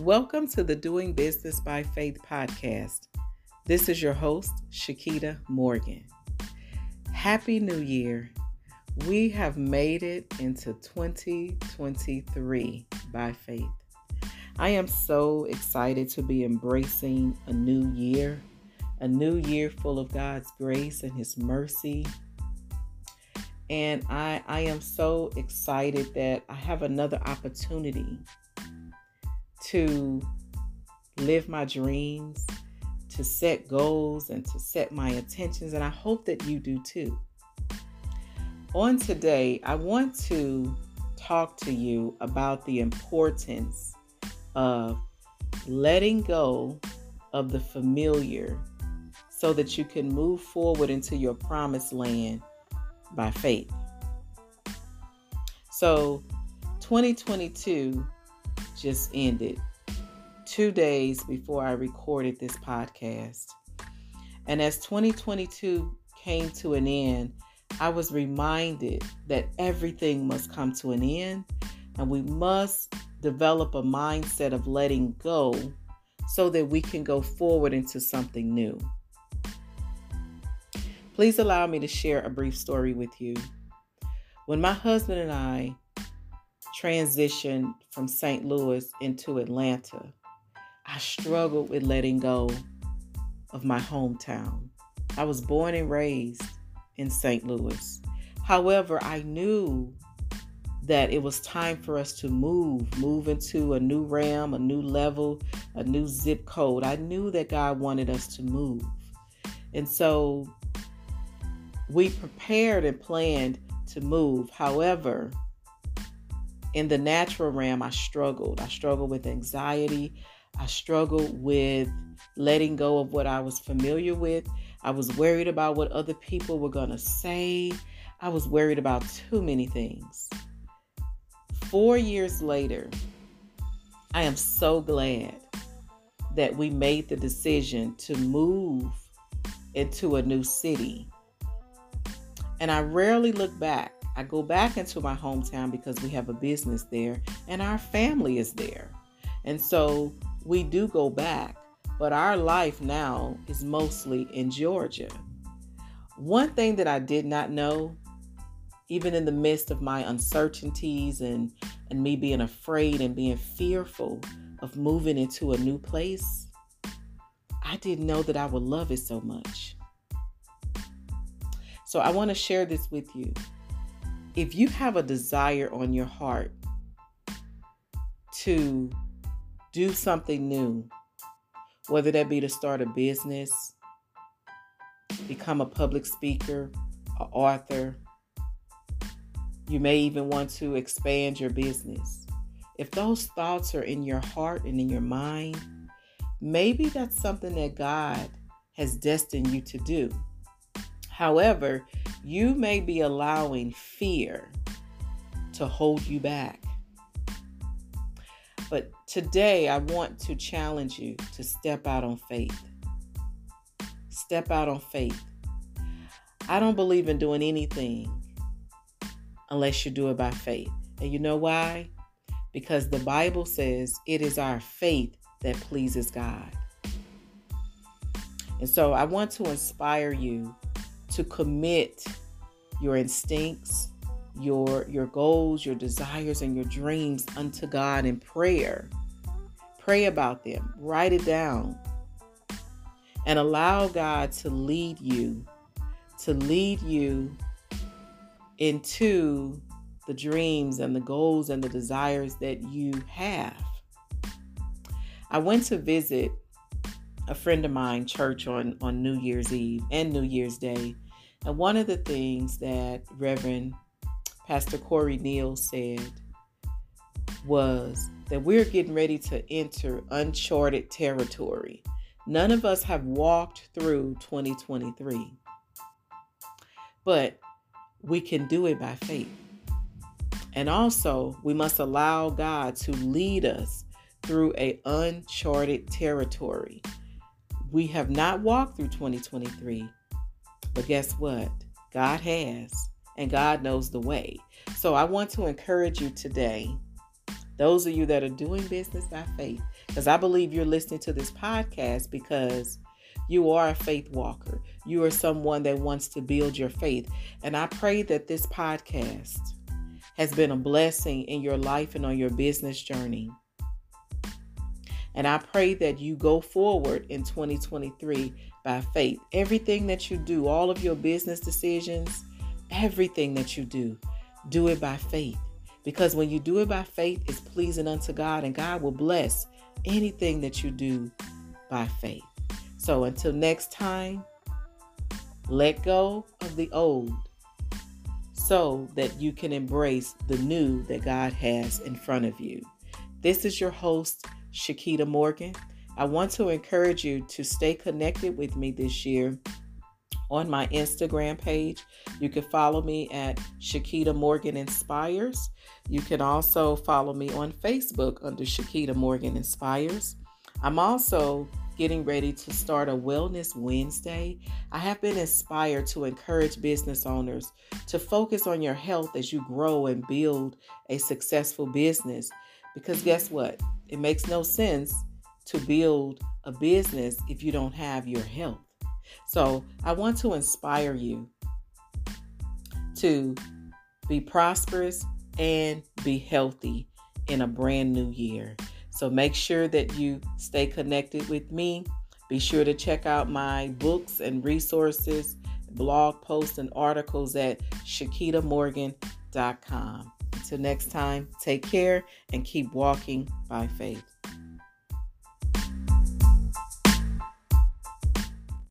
Welcome to the Doing Business by Faith podcast. This is your host, Shakita Morgan. Happy New Year. We have made it into 2023 by faith. I am so excited to be embracing a new year, a new year full of God's grace and His mercy. And I, I am so excited that I have another opportunity to live my dreams, to set goals, and to set my intentions. And I hope that you do too. On today, I want to talk to you about the importance of letting go of the familiar so that you can move forward into your promised land by faith. So, 2022 just ended two days before I recorded this podcast. And as 2022 came to an end, I was reminded that everything must come to an end and we must develop a mindset of letting go so that we can go forward into something new. Please allow me to share a brief story with you. When my husband and I transitioned from St. Louis into Atlanta, I struggled with letting go of my hometown. I was born and raised in St. Louis. However, I knew that it was time for us to move, move into a new realm, a new level, a new zip code. I knew that God wanted us to move. And so we prepared and planned to move. However, in the natural realm, I struggled. I struggled with anxiety. I struggled with letting go of what I was familiar with. I was worried about what other people were going to say. I was worried about too many things. Four years later, I am so glad that we made the decision to move into a new city. And I rarely look back I go back into my hometown because we have a business there and our family is there. And so we do go back, but our life now is mostly in Georgia. One thing that I did not know, even in the midst of my uncertainties and, and me being afraid and being fearful of moving into a new place, I didn't know that I would love it so much. So I want to share this with you if you have a desire on your heart to do something new, whether that be to start a business, become a public speaker, an author, you may even want to expand your business. If those thoughts are in your heart and in your mind, maybe that's something that God has destined you to do. However, you may be allowing fear to hold you back. But today, I want to challenge you to step out on faith. Step out on faith. I don't believe in doing anything unless you do it by faith. And you know why? Because the Bible says it is our faith that pleases God. And so I want to inspire you to commit your instincts, your your goals, your desires and your dreams unto God in prayer. Pray about them. Write it down. And allow God to lead you to lead you into the dreams and the goals and the desires that you have. I went to visit a friend of mine church on on New Year's Eve and New Year's Day and one of the things that Reverend Pastor Corey Neal said was that we're getting ready to enter uncharted territory. None of us have walked through 2023, but we can do it by faith. And also, we must allow God to lead us through a uncharted territory. We have not walked through 2023, but guess what? God has, and God knows the way. So I want to encourage you today Those of you that are doing business by faith, because I believe you're listening to this podcast because you are a faith walker. You are someone that wants to build your faith. And I pray that this podcast has been a blessing in your life and on your business journey. And I pray that you go forward in 2023 by faith. Everything that you do, all of your business decisions, everything that you do, do it by faith. Because when you do it by faith, it's pleasing unto God, and God will bless anything that you do by faith. So until next time, let go of the old so that you can embrace the new that God has in front of you. This is your host, Shakita Morgan. I want to encourage you to stay connected with me this year on my Instagram page. You can follow me at Shakita Morgan Inspires. You can also follow me on Facebook under Shakita Morgan Inspires. I'm also getting ready to start a Wellness Wednesday. I have been inspired to encourage business owners to focus on your health as you grow and build a successful business. Because guess what? It makes no sense to build a business if you don't have your health. So I want to inspire you to be prosperous and be healthy in a brand new year. So make sure that you stay connected with me. Be sure to check out my books and resources, blog posts, and articles at shakitamorgan.com. Until next time, take care and keep walking by faith.